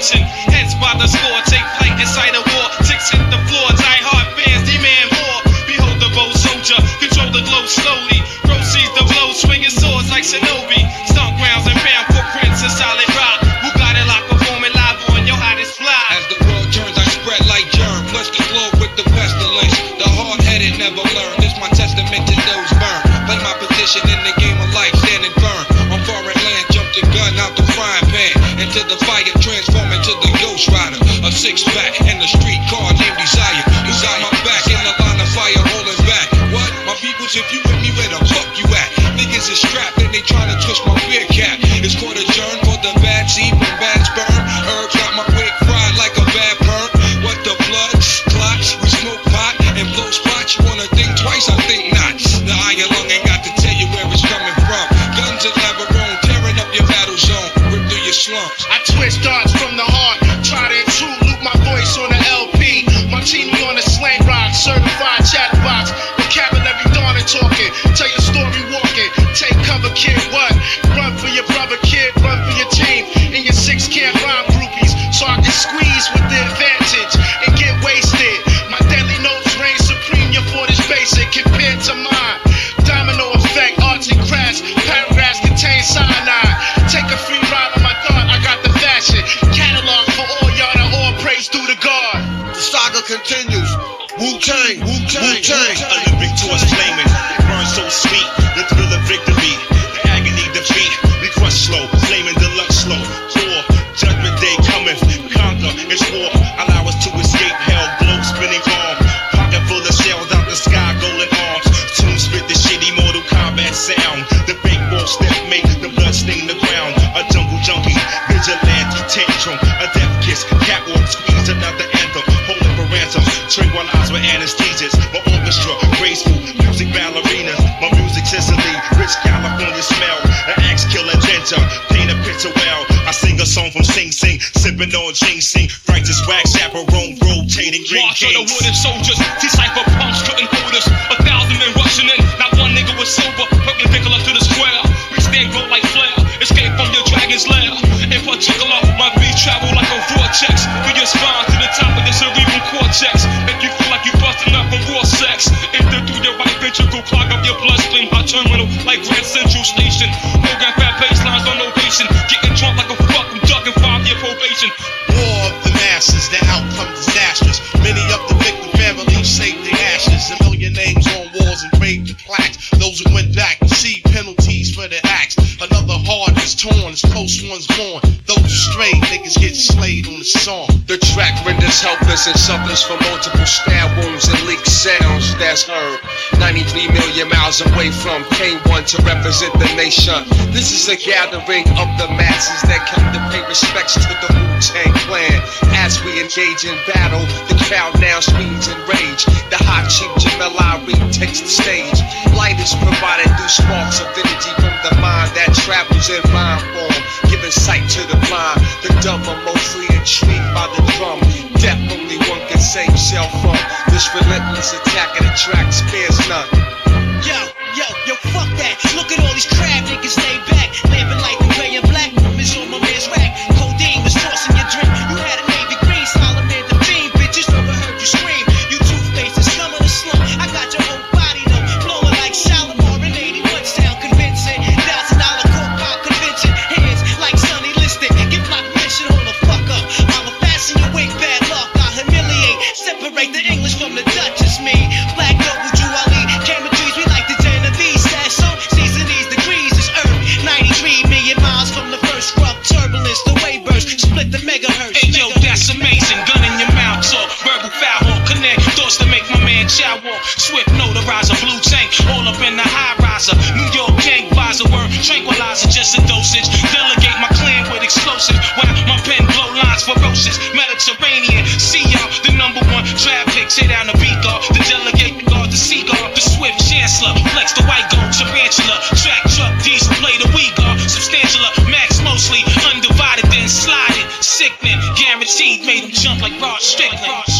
attention. Hence by the score, take flight inside a war. Ticks hit the floor, die hard fans demand more. Behold the bold soldier, control the glow slowly. Proceeds the blow, swinging swords like Shinobi. Stomp grounds and found footprints in solid rock. Who got it locked performing live on your hottest fly? As the world turns, I spread like germ. Bless the globe with the pestilence. The hard-headed never learn. Rider. A six-pack and a tranquilized with anesthesias. My orchestra, graceful, music ballerinas. My music Sicily, rich California smell. An axe killer ginger, paint a picture well. I sing a song from Sing Sing, sipping on ginseng. Righteous wax, chaperone, rotating green March of the kings. wooden soldiers. These cypher punks couldn't hold us. A thousand men rushing in. Not one nigga was sober. Perpendicular to ventricle, clog up your bloodstream. Hot terminal like Grand Central Station. Program fat baselines on ovation. Getting drunk like a fuck. I'm ducking five year probation. War of the masses, the outcome disastrous. Many of the victim families saved their ashes. A million names on walls engraved in plaques. Those who went back received penalties for their acts. Another heart is torn, as close ones born. Those strayed niggas get slayed on the song. The track renders helpless and suffers from multiple stab wounds and leaked sounds that's heard. 93 million miles away from K1 to represent the nation. This is a gathering of the masses that come to pay respects to the Wu Tang Clan. As we engage in battle, the crowd now screams in rage. The hot chief Jamel Irief takes the stage. Light is provided through sparks of energy from the mind that travels in rhyme form, giving sight to the blind. The dumb are mostly intrigued by the drum. Death only one can save self from. This relentless attack of the track spares none. Yo, yo, yo, fuck that. Look at all these crab riser. New York gang visor word. Tranquilizer, just a dosage. Delegate my clan with explosives. While my pen blow lines ferocious. Mediterranean. See y'all, the number one traffic. Tear down the beat guard. The delegate guard, the seagull. The swift chancellor. Flex the white gold. Tarantula. Track truck, diesel. Play the we guard. Substantial. Max mostly. Undivided, then sliding. Sickening. Guaranteed. Made him jump like Rod Strickland.